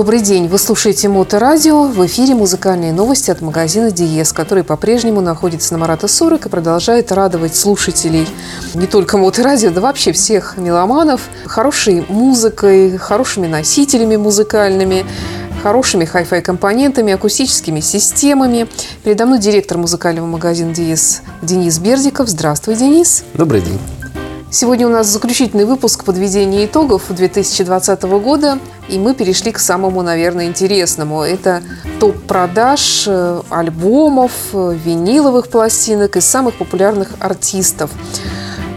Добрый день. Вы слушаете Моторадио. В эфире музыкальные новости от магазина Диес, который по-прежнему находится на Марата 40 и продолжает радовать слушателей не только Моторадио, да вообще всех меломанов хорошей музыкой, хорошими носителями музыкальными, хорошими хай-фай компонентами, акустическими системами. Передо мной директор музыкального магазина Диес Денис Бердиков. Здравствуй, Денис. Добрый день. Сегодня у нас заключительный выпуск подведения итогов 2020 года, и мы перешли к самому, наверное, интересному. Это топ продаж э, альбомов, э, виниловых пластинок из самых популярных артистов.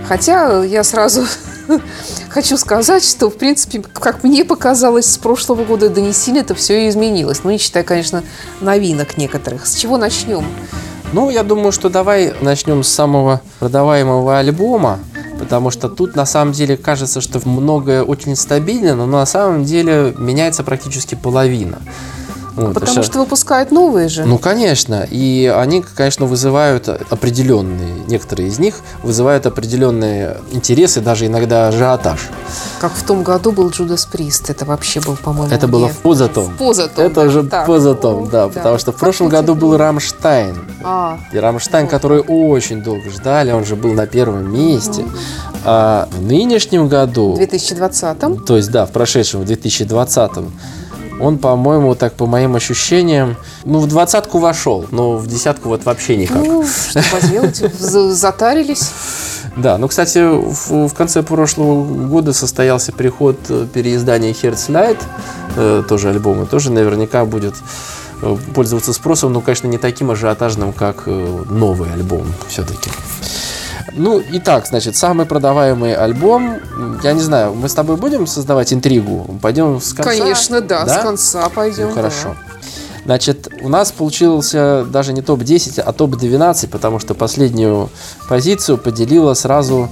Хотя я сразу хочу сказать, что, в принципе, как мне показалось, с прошлого года до не сильно это все и изменилось. Ну, не считая, конечно, новинок некоторых. С чего начнем? Ну, я думаю, что давай начнем с самого продаваемого альбома потому что тут на самом деле кажется, что многое очень стабильно, но на самом деле меняется практически половина. Вот, Потому что, что выпускают новые же. Ну, конечно. И они, конечно, вызывают определенные, некоторые из них вызывают определенные интересы, даже иногда ажиотаж. Как в том году был Джудас Прист. Это вообще был, по-моему, Это было в позатом. В позатом. Это да, уже так. позатом, да, да. Потому что в прошлом году был Рамштайн. А. И Рамштайн, который очень долго ждали, он же был на первом месте. А в нынешнем году... В 2020 То есть, да, в прошедшем, в 2020 он, по-моему, так по моим ощущениям, ну, в двадцатку вошел, но в десятку вот вообще никак. Ну, что поделать, затарились. Да, ну, кстати, в, в конце прошлого года состоялся переход э, переиздания Herzlight, э, тоже альбома, тоже наверняка будет э, пользоваться спросом, но, конечно, не таким ажиотажным, как э, новый альбом все-таки. Ну, итак, значит, самый продаваемый альбом. Я не знаю, мы с тобой будем создавать интригу? Пойдем с конца? Конечно, да, да? с конца пойдем. Ну, хорошо. Да. Значит, у нас получился даже не топ-10, а топ-12, потому что последнюю позицию поделила сразу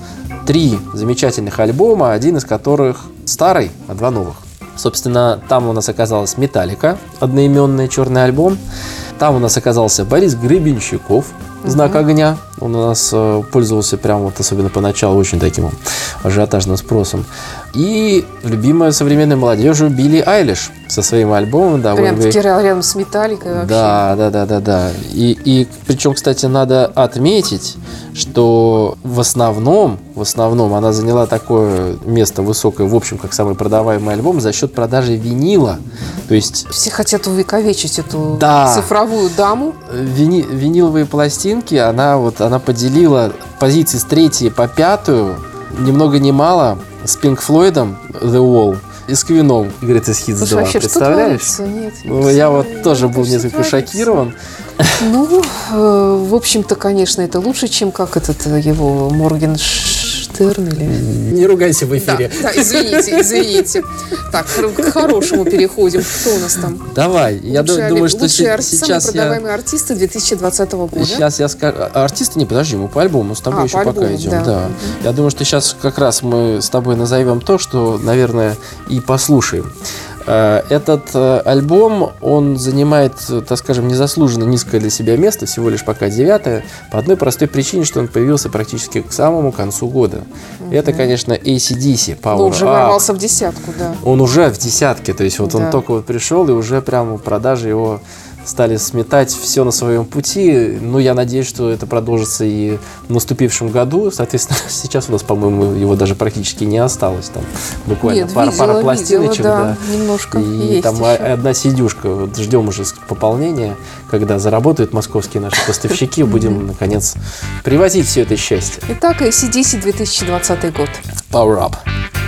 три замечательных альбома, один из которых старый, а два новых. Собственно, там у нас оказалась Металлика, одноименный черный альбом. Там у нас оказался Борис Гребенщиков, знак огня. Он у нас э, пользовался прямо вот особенно поначалу очень таким ажиотажным спросом. И любимая современной молодежью Билли Айлиш со своим альбомом. Да, Прям таки рядом с Металликой вообще. Да, да, да, да, да. И, и причем, кстати, надо отметить, что в основном, в основном она заняла такое место высокое, в общем, как самый продаваемый альбом за счет продажи винила. То есть... Все хотят увековечить эту да, цифровую даму. Вини, виниловые пластинки, она вот, она поделила позиции с третьей по пятую, ни много ни мало, с Pink Флойдом The Wall и с Квином Greatest Hits 2. Вообще, Представляешь? Что Нет, ну, я вот тоже был несколько творится? шокирован. Ну, э, в общем-то, конечно, это лучше, чем как этот э, его Морген Моргенштерн или... Не ругайся в эфире. Да, да извините, извините. Так, к хорошему переходим. Кто у нас там? Давай, я думаю, что сейчас продаваемые артисты 2020 года. Сейчас я скажу... А, артисты, не, подожди, мы по альбому с тобой а, еще пока идем. Да. Я думаю, что сейчас как раз мы с тобой назовем то, что, наверное, и послушаем. Э, этот э, альбом, он занимает, так скажем, незаслуженно низкое для себя место, всего лишь пока девятое, по одной простой причине, что он появился практически к самому концу года. Угу. Это, конечно, ACDC, Power Он уже ворвался в десятку, да. Он уже в десятке, то есть вот да. он только вот пришел, и уже прямо продажи его стали сметать все на своем пути. Ну, я надеюсь, что это продолжится и в наступившем году. Соответственно, сейчас у нас, по-моему, его даже практически не осталось. Там буквально Нет, пара, видела, пара пластиночек. Видела, да, да. Немножко и есть там еще. одна сидюшка. Вот ждем уже пополнения, когда заработают московские наши поставщики, будем, наконец, привозить все это счастье. Итак, ACDC 2020 год. Power Up.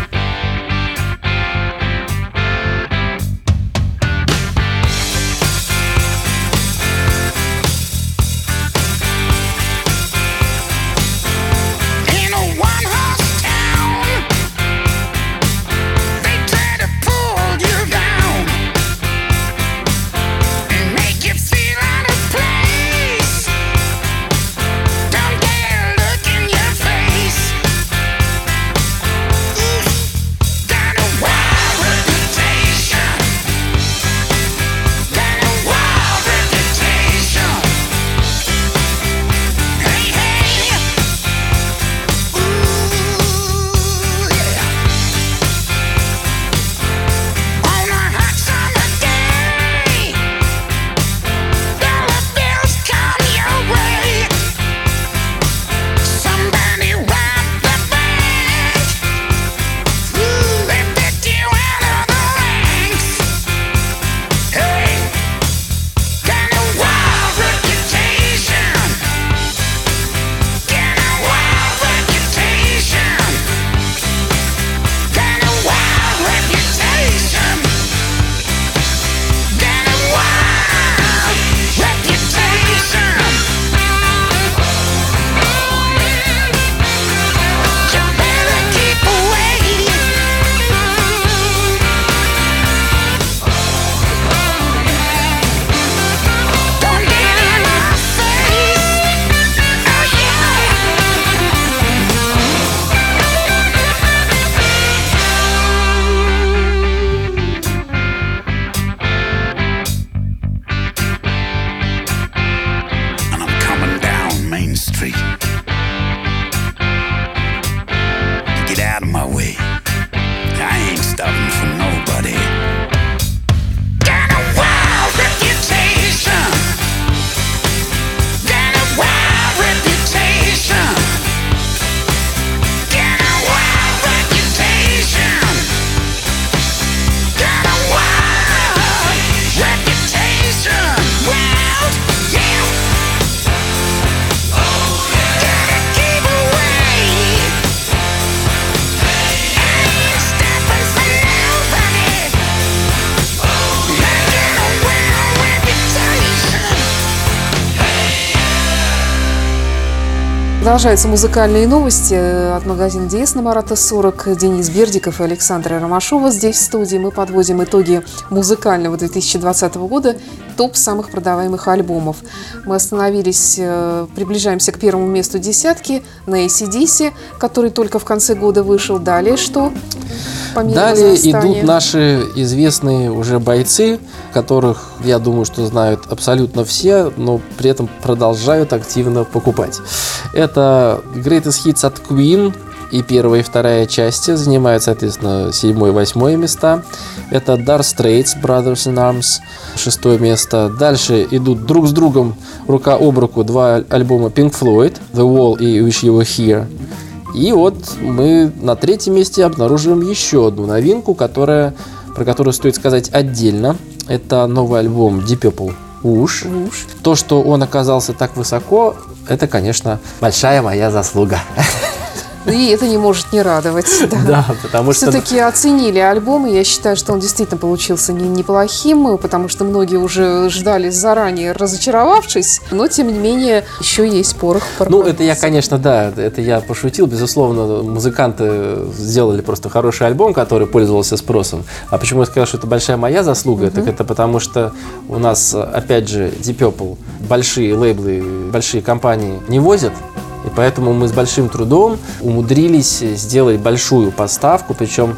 Продолжаются музыкальные новости от магазина DS на Марата 40. Денис Бердиков и Александра Ромашова здесь в студии. Мы подводим итоги музыкального 2020 года, топ самых продаваемых альбомов. Мы остановились, э, приближаемся к первому месту десятки на ACDC, который только в конце года вышел. Далее что? Далее идут наши известные уже бойцы, которых, я думаю, что знают абсолютно все, но при этом продолжают активно покупать. Это Greatest Hits от Queen, и первая, и вторая части занимают, соответственно, седьмое и восьмое места. Это Dark Straits, Brothers in Arms, шестое место. Дальше идут друг с другом рука об руку два альбома Pink Floyd, The Wall и Wish You Were Here. И вот мы на третьем месте обнаруживаем еще одну новинку, которая, про которую стоит сказать отдельно. Это новый альбом Deep Purple Уж. Уж. То, что он оказался так высоко, это, конечно, большая моя заслуга. И это не может не радовать. Да, да потому что... Все-таки оценили альбом, и я считаю, что он действительно получился не, неплохим, потому что многие уже ждали заранее, разочаровавшись, но, тем не менее, еще есть порох. Ну, это я, конечно, да, это я пошутил. Безусловно, музыканты сделали просто хороший альбом, который пользовался спросом. А почему я сказал, что это большая моя заслуга? Угу. Так это потому, что у нас, опять же, Deep Purple, большие лейблы, большие компании не возят, и поэтому мы с большим трудом умудрились сделать большую поставку. Причем,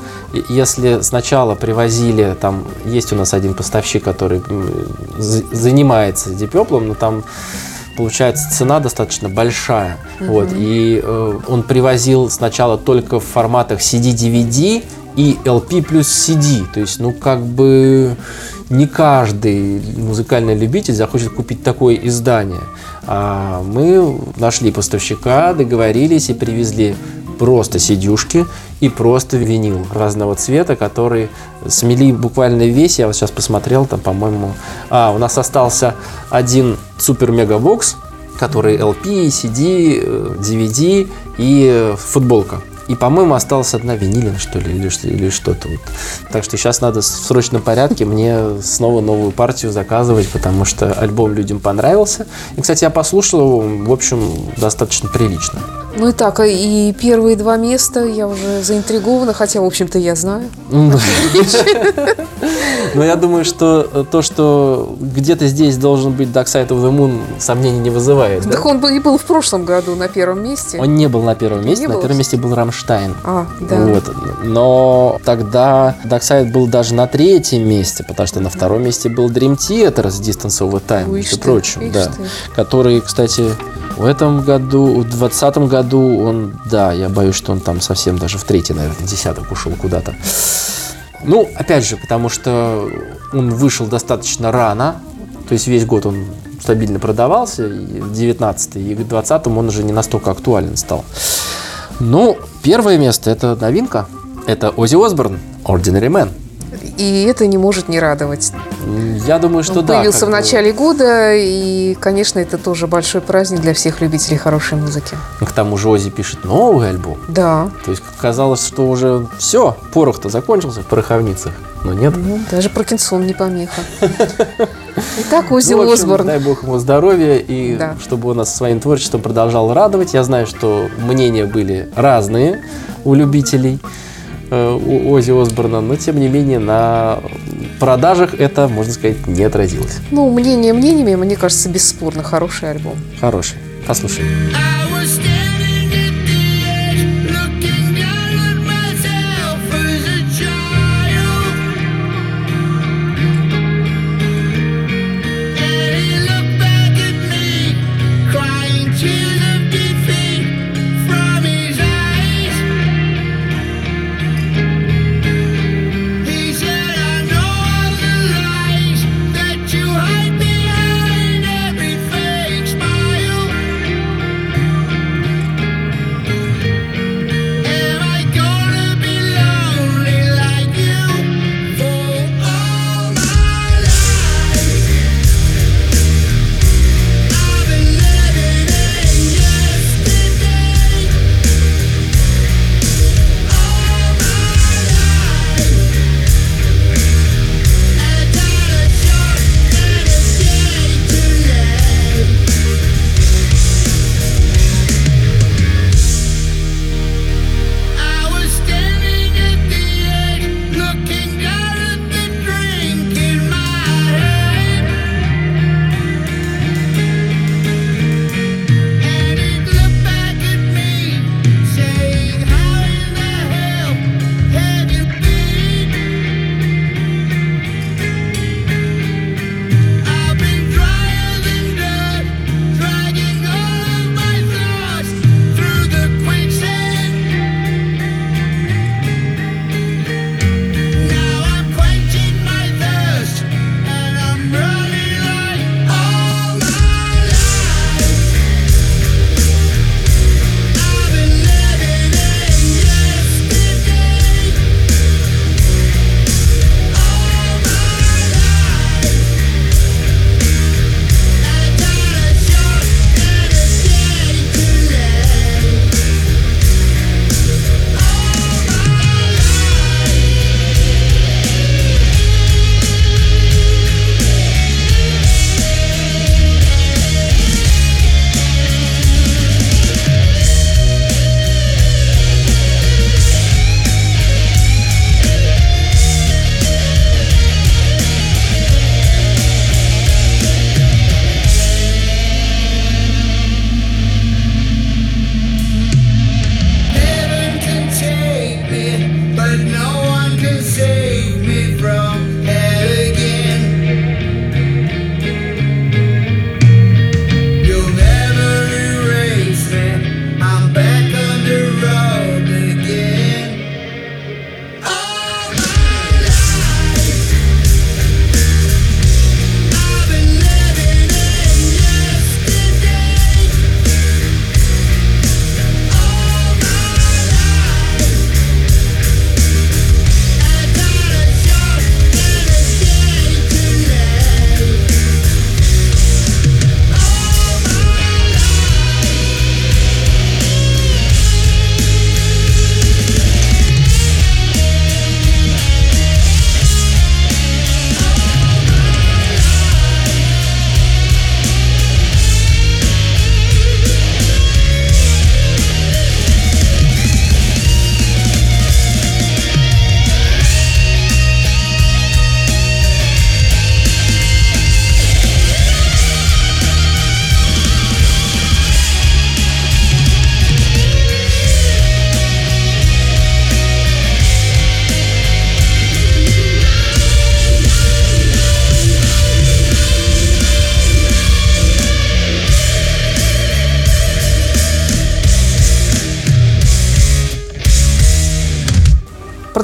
если сначала привозили, там есть у нас один поставщик, который занимается дипеплом, но там получается цена достаточно большая. Mm-hmm. Вот, и э, он привозил сначала только в форматах CD-DVD и LP плюс CD. То есть, ну, как бы не каждый музыкальный любитель захочет купить такое издание. А мы нашли поставщика, договорились и привезли просто сидюшки и просто винил разного цвета, который смели буквально весь. Я вот сейчас посмотрел, там, по-моему... А, у нас остался один супер-мега-бокс, который LP, CD, DVD и футболка. И, по-моему, осталась одна винилин, что ли, или, или что-то. Вот. Так что сейчас надо в срочном порядке мне снова новую партию заказывать, потому что альбом людям понравился. И, кстати, я послушал его, в общем, достаточно прилично. Ну и так, и первые два места я уже заинтригована, хотя, в общем-то, я знаю. Ну, Но я думаю, что то, что где-то здесь должен быть Dark Side of the Moon, сомнений не вызывает. Так он и был в прошлом году на первом месте. Он не был на первом месте, на первом месте был Рамштайн. А, да. Вот. Но тогда Dark Side был даже на третьем месте, потому что на втором месте был Dream Theater с Distance Over Time, между прочим. Да. Который, кстати, в этом году, в 2020 году он, да, я боюсь, что он там совсем даже в третий, наверное, десяток ушел куда-то. Ну, опять же, потому что он вышел достаточно рано, то есть весь год он стабильно продавался, и в 19 и в 20 он уже не настолько актуален стал. Ну, первое место – это новинка. Это Оззи Осборн, Ordinary Man – и это не может не радовать. Я думаю, что Он да. Появился в начале года, и, конечно, это тоже большой праздник для всех любителей хорошей музыки. К тому же Ози пишет новый альбом. Да. То есть казалось, что уже все, порох-то закончился в пороховницах. Но нет. Ну, даже Паркинсон не помеха. Итак, Ози ну, Осборн. Дай бог ему здоровья, и да. чтобы он нас своим творчеством продолжал радовать. Я знаю, что мнения были разные у любителей. Э, у Ози Осборна, но тем не менее на продажах это, можно сказать, не отразилось. Ну, мнение мнениями, мне кажется, бесспорно хороший альбом. Хороший. Послушаем.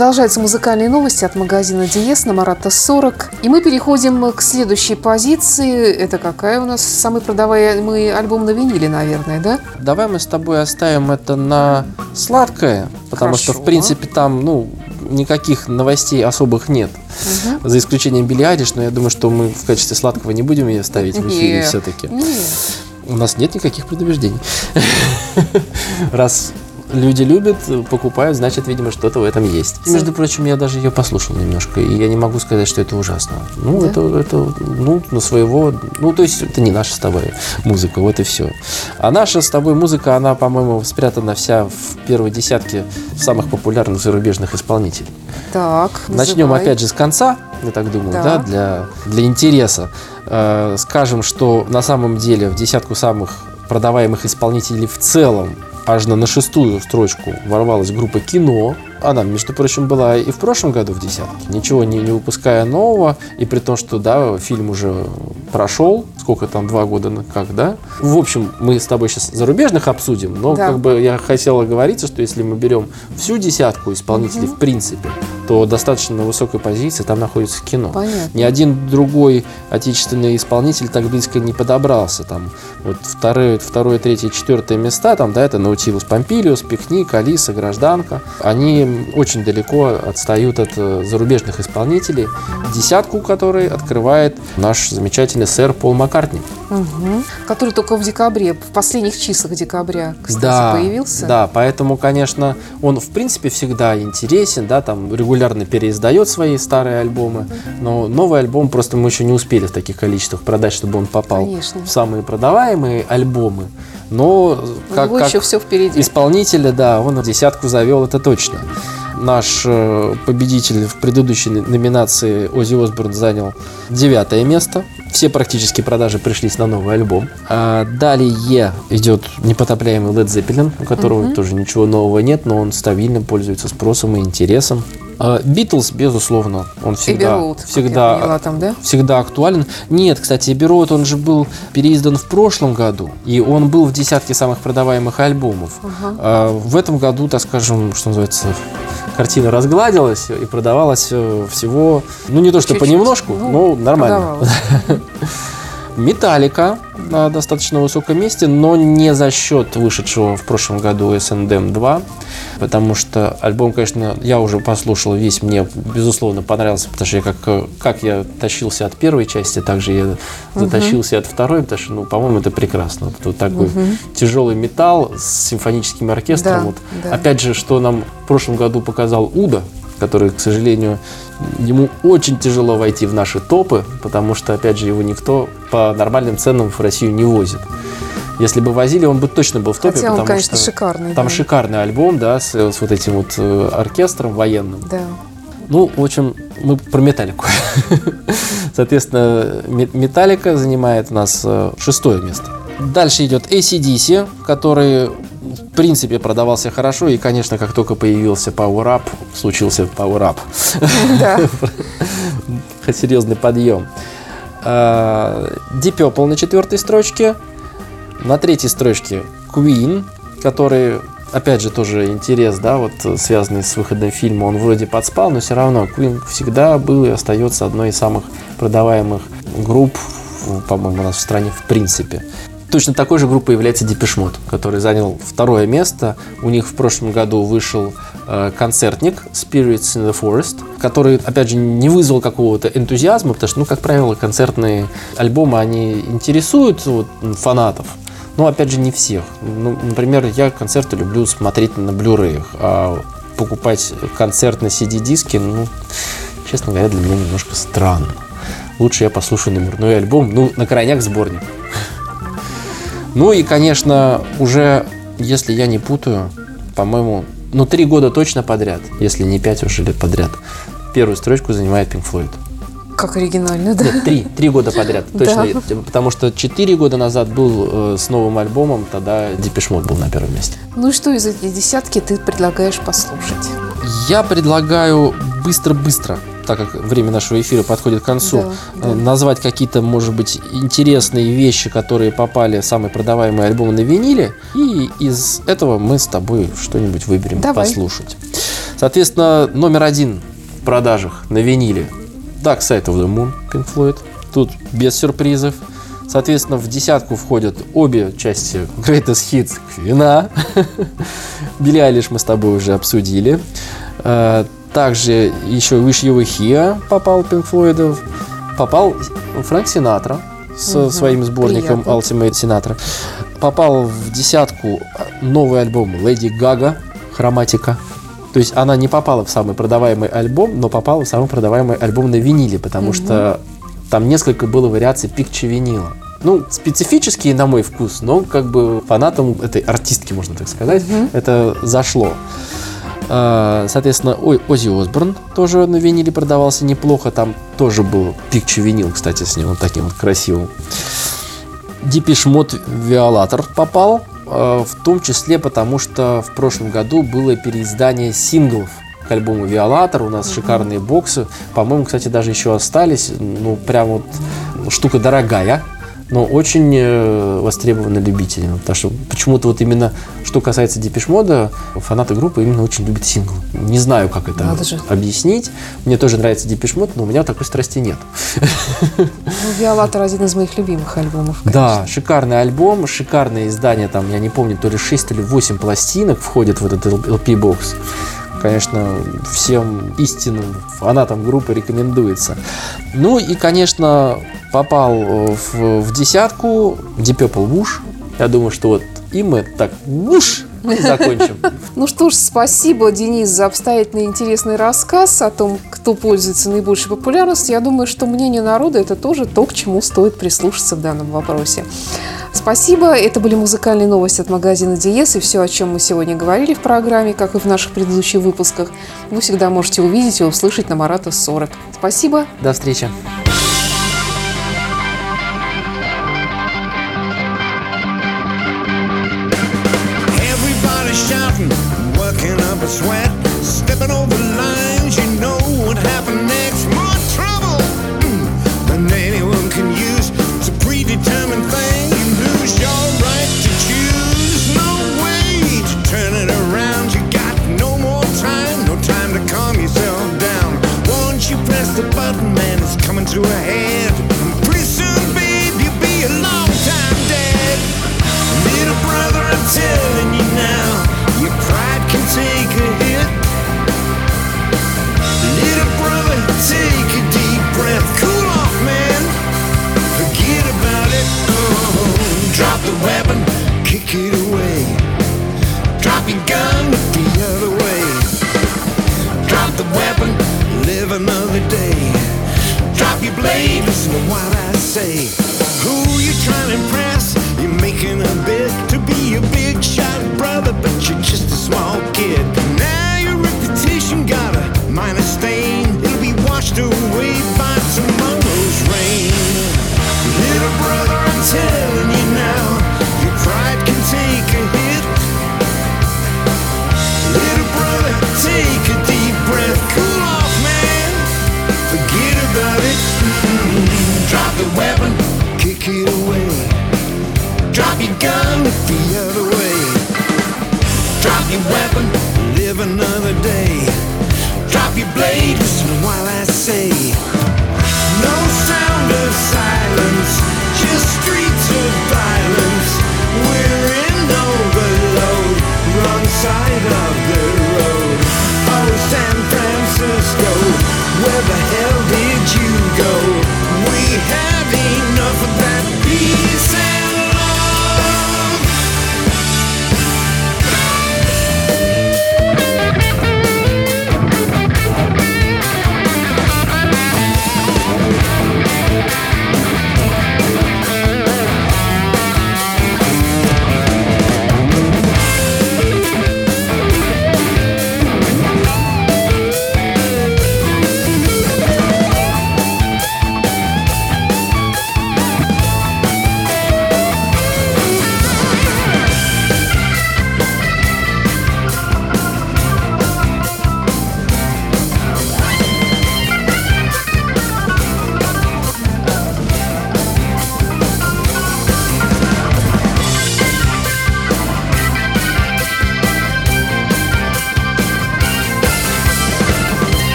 Продолжаются музыкальные новости от магазина Диес на Марата 40. И мы переходим к следующей позиции. Это какая у нас самый продаваемый альбом на виниле, наверное, да? Давай мы с тобой оставим это на сладкое, потому Хорошо. что, в принципе, там, ну, никаких новостей особых нет. Угу. За исключением Билли Айлиш, но я думаю, что мы в качестве сладкого не будем ее ставить в эфире все-таки. Нет. У нас нет никаких предубеждений. Раз люди любят, покупают, значит, видимо, что-то в этом есть. И, между прочим, я даже ее послушал немножко, и я не могу сказать, что это ужасно. Ну, Да? это, это, ну, на своего, ну, то есть, это не наша с тобой музыка, вот и все. А наша с тобой музыка, она, по-моему, спрятана вся в первой десятке самых популярных зарубежных исполнителей. Так, Начнем называй. опять же с конца, я так думаю, Да. да, для, для интереса. Э, скажем, что на самом деле в десятку самых продаваемых исполнителей в целом аж на, на шестую строчку ворвалась группа «Кино». Она, между прочим, была и в прошлом году в десятке, ничего не, не выпуская нового, и при том, что, да, фильм уже прошел, сколько там, два года, как, да? В общем, мы с тобой сейчас зарубежных обсудим, но Да. как бы я хотел оговориться, что если мы берем всю десятку исполнителей в принципе, то достаточно на высокой позиции там находится кино. Понятно. Ни один другой отечественный исполнитель так близко не подобрался. Там вот второе, второе, третье, четвертое места, там, да, это Наутилус Помпилиус, Пикник, Алиса, Гражданка. Они очень далеко отстают от э, зарубежных исполнителей. Десятку, который открывает наш замечательный сэр Пол Маккартни. Мгм. Который только в декабре, в последних числах декабря, кстати, да, появился. Да, поэтому, конечно, он в принципе всегда интересен, да, там регулярно переиздает свои старые альбомы, но новый альбом просто мы еще не успели в таких количествах продать, чтобы он попал Конечно. в самые продаваемые альбомы. Но У как, как еще все впереди. исполнителя, да, он десятку завел, это точно. Наш э, победитель в предыдущей номинации Оззи Осборн занял девятое место. Все практически продажи пришлись на новый альбом. А далее идет непотопляемый Led Zeppelin, у которого тоже ничего нового нет, но он стабильно пользуется спросом и интересом. Битлз, безусловно, он всегда, Эбби Роуд, как всегда, поняла там, да? всегда актуален. Нет, кстати, Эбби Роуд, он же был переиздан в прошлом году, и он был в десятке самых продаваемых альбомов. Ага. А в этом году, так скажем, что называется, картина разгладилась и продавалась э, всего, ну не то что Чуть-чуть. понемножку, Ну, но нормально. Металлика на достаточно высоком месте, но не за счет вышедшего в прошлом году SNDM 2, потому что альбом, конечно, я уже послушал весь, мне безусловно понравился, потому что я как, э, как я тащился от первой части, так же я затащился и от второй, потому что, ну, по-моему, это прекрасно. Вот, вот такой тяжелый металл с симфоническим оркестром. Да, вот. да. Опять же, что нам в прошлом году показал Уда, который, к сожалению, ему очень тяжело войти в наши топы, потому что, опять же, его никто по нормальным ценам в Россию не возит. Если бы возили, он бы точно был в топе, Хотя он, потому конечно, что шикарный. там да. шикарный альбом, да, с, с вот этим вот э, оркестром военным. Да. Ну, в общем, мы про металлику. Соответственно, Ме- металлика занимает у нас э, шестое место. Дальше идет ACDC, который в принципе продавался хорошо. И, конечно, как только появился Power Up, случился Power Up. Да. Серьезный подъем. А, Deep Purple на четвертой строчке. На третьей строчке Queen, который, опять же, тоже интерес, да, вот э, связанный с выходом фильма. Он вроде подспал, но все равно Queen всегда был и остается одной из самых продаваемых групп, по-моему, у нас в стране в принципе. Точно такой же группой является Депешмот, который занял второе место. У них в прошлом году вышел э, концертник Spirits in the Forest, который, опять же, не вызвал какого-то энтузиазма, потому что, ну, как правило, концертные альбомы, они интересуют вот, фанатов, но, опять же, не всех. Ну, например, я концерты люблю смотреть на блюреях, а покупать концерт на CD-диске, ну, честно говоря, для меня немножко странно. Лучше я послушаю номерной альбом, ну, на крайняк сборник. Ну и, конечно, уже, если я не путаю, по-моему, ну, три года точно подряд, если не пять уже лет подряд, первую строчку занимает Pink Floyd. Как оригинально, да? Нет, три, три года подряд, точно. Потому что четыре года назад был э, с новым альбомом, тогда Депешмот был на первом месте. Ну и что из этой десятки ты предлагаешь послушать? Я предлагаю быстро-быстро, так как время нашего эфира подходит к концу, Да, э, да. назвать какие-то, может быть, интересные вещи, которые попали в самые продаваемые альбомы на виниле, и из этого мы с тобой что-нибудь выберем Давай. послушать. Соответственно, номер один в продажах на виниле Dark Side of the Moon, Pink Floyd. Тут без сюрпризов. Соответственно, в десятку входят обе части Greatest Hits Квина. Билли Айлиш мы с тобой уже обсудили. Э, также еще Wish You Were Here попал Pink Floyd. Попал Фрэнк Синатра со Мгм, своим сборником приятно. Ultimate Sinatra. Попал в десятку новый альбом Lady Gaga Хроматика. То есть она не попала в самый продаваемый альбом, но попала в самый продаваемый альбом на виниле, потому что там несколько было вариаций пикче винила. Ну, специфические, на мой вкус, но как бы фанатам этой артистки, можно так сказать, это зашло. А, Соответственно, Ой- Оззи Осборн тоже на виниле продавался неплохо. Там тоже был пикче винил, кстати, с ним вот таким вот красивым. Depeche Mode Violator попал, в том числе потому, что в прошлом году было переиздание синглов к альбому Violator. У нас шикарные боксы. По-моему, кстати, даже еще остались. Ну, прям вот штука дорогая, но очень э, востребована любителями. Потому что почему-то вот именно, что касается Depeche Mode а, фанаты группы именно очень любят синглы. Не знаю, как это Надо же. объяснить. Мне тоже нравится Depeche Mode, но у меня такой страсти нет. Ну, Виолатор один из моих любимых альбомов. Да, конечно. шикарный альбом, шикарное издание, там, я не помню, то ли 6, то ли 8 пластинок входит в этот LP-бокс. Конечно, всем истинным фанатам группы рекомендуется. Ну и, конечно, попал э, в, в десятку Deep Purple Wush. Я думаю, что вот и мы так вуш и закончим. Ну что ж, спасибо, Денис, за обстоятельный интересный рассказ о том, кто пользуется наибольшей популярностью. Я думаю, что мнение народа – это тоже то, к чему стоит прислушаться в данном вопросе. Спасибо. Это были музыкальные новости от магазина Диес и все, о чем мы сегодня говорили в программе, как и в наших предыдущих выпусках, вы всегда можете увидеть и услышать на Марата 40. Спасибо. До встречи. sweat live another day. Drop your blade, listen to what I say. Who you trying to impress?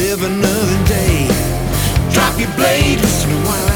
live another day. Drop your blade, listen to wild.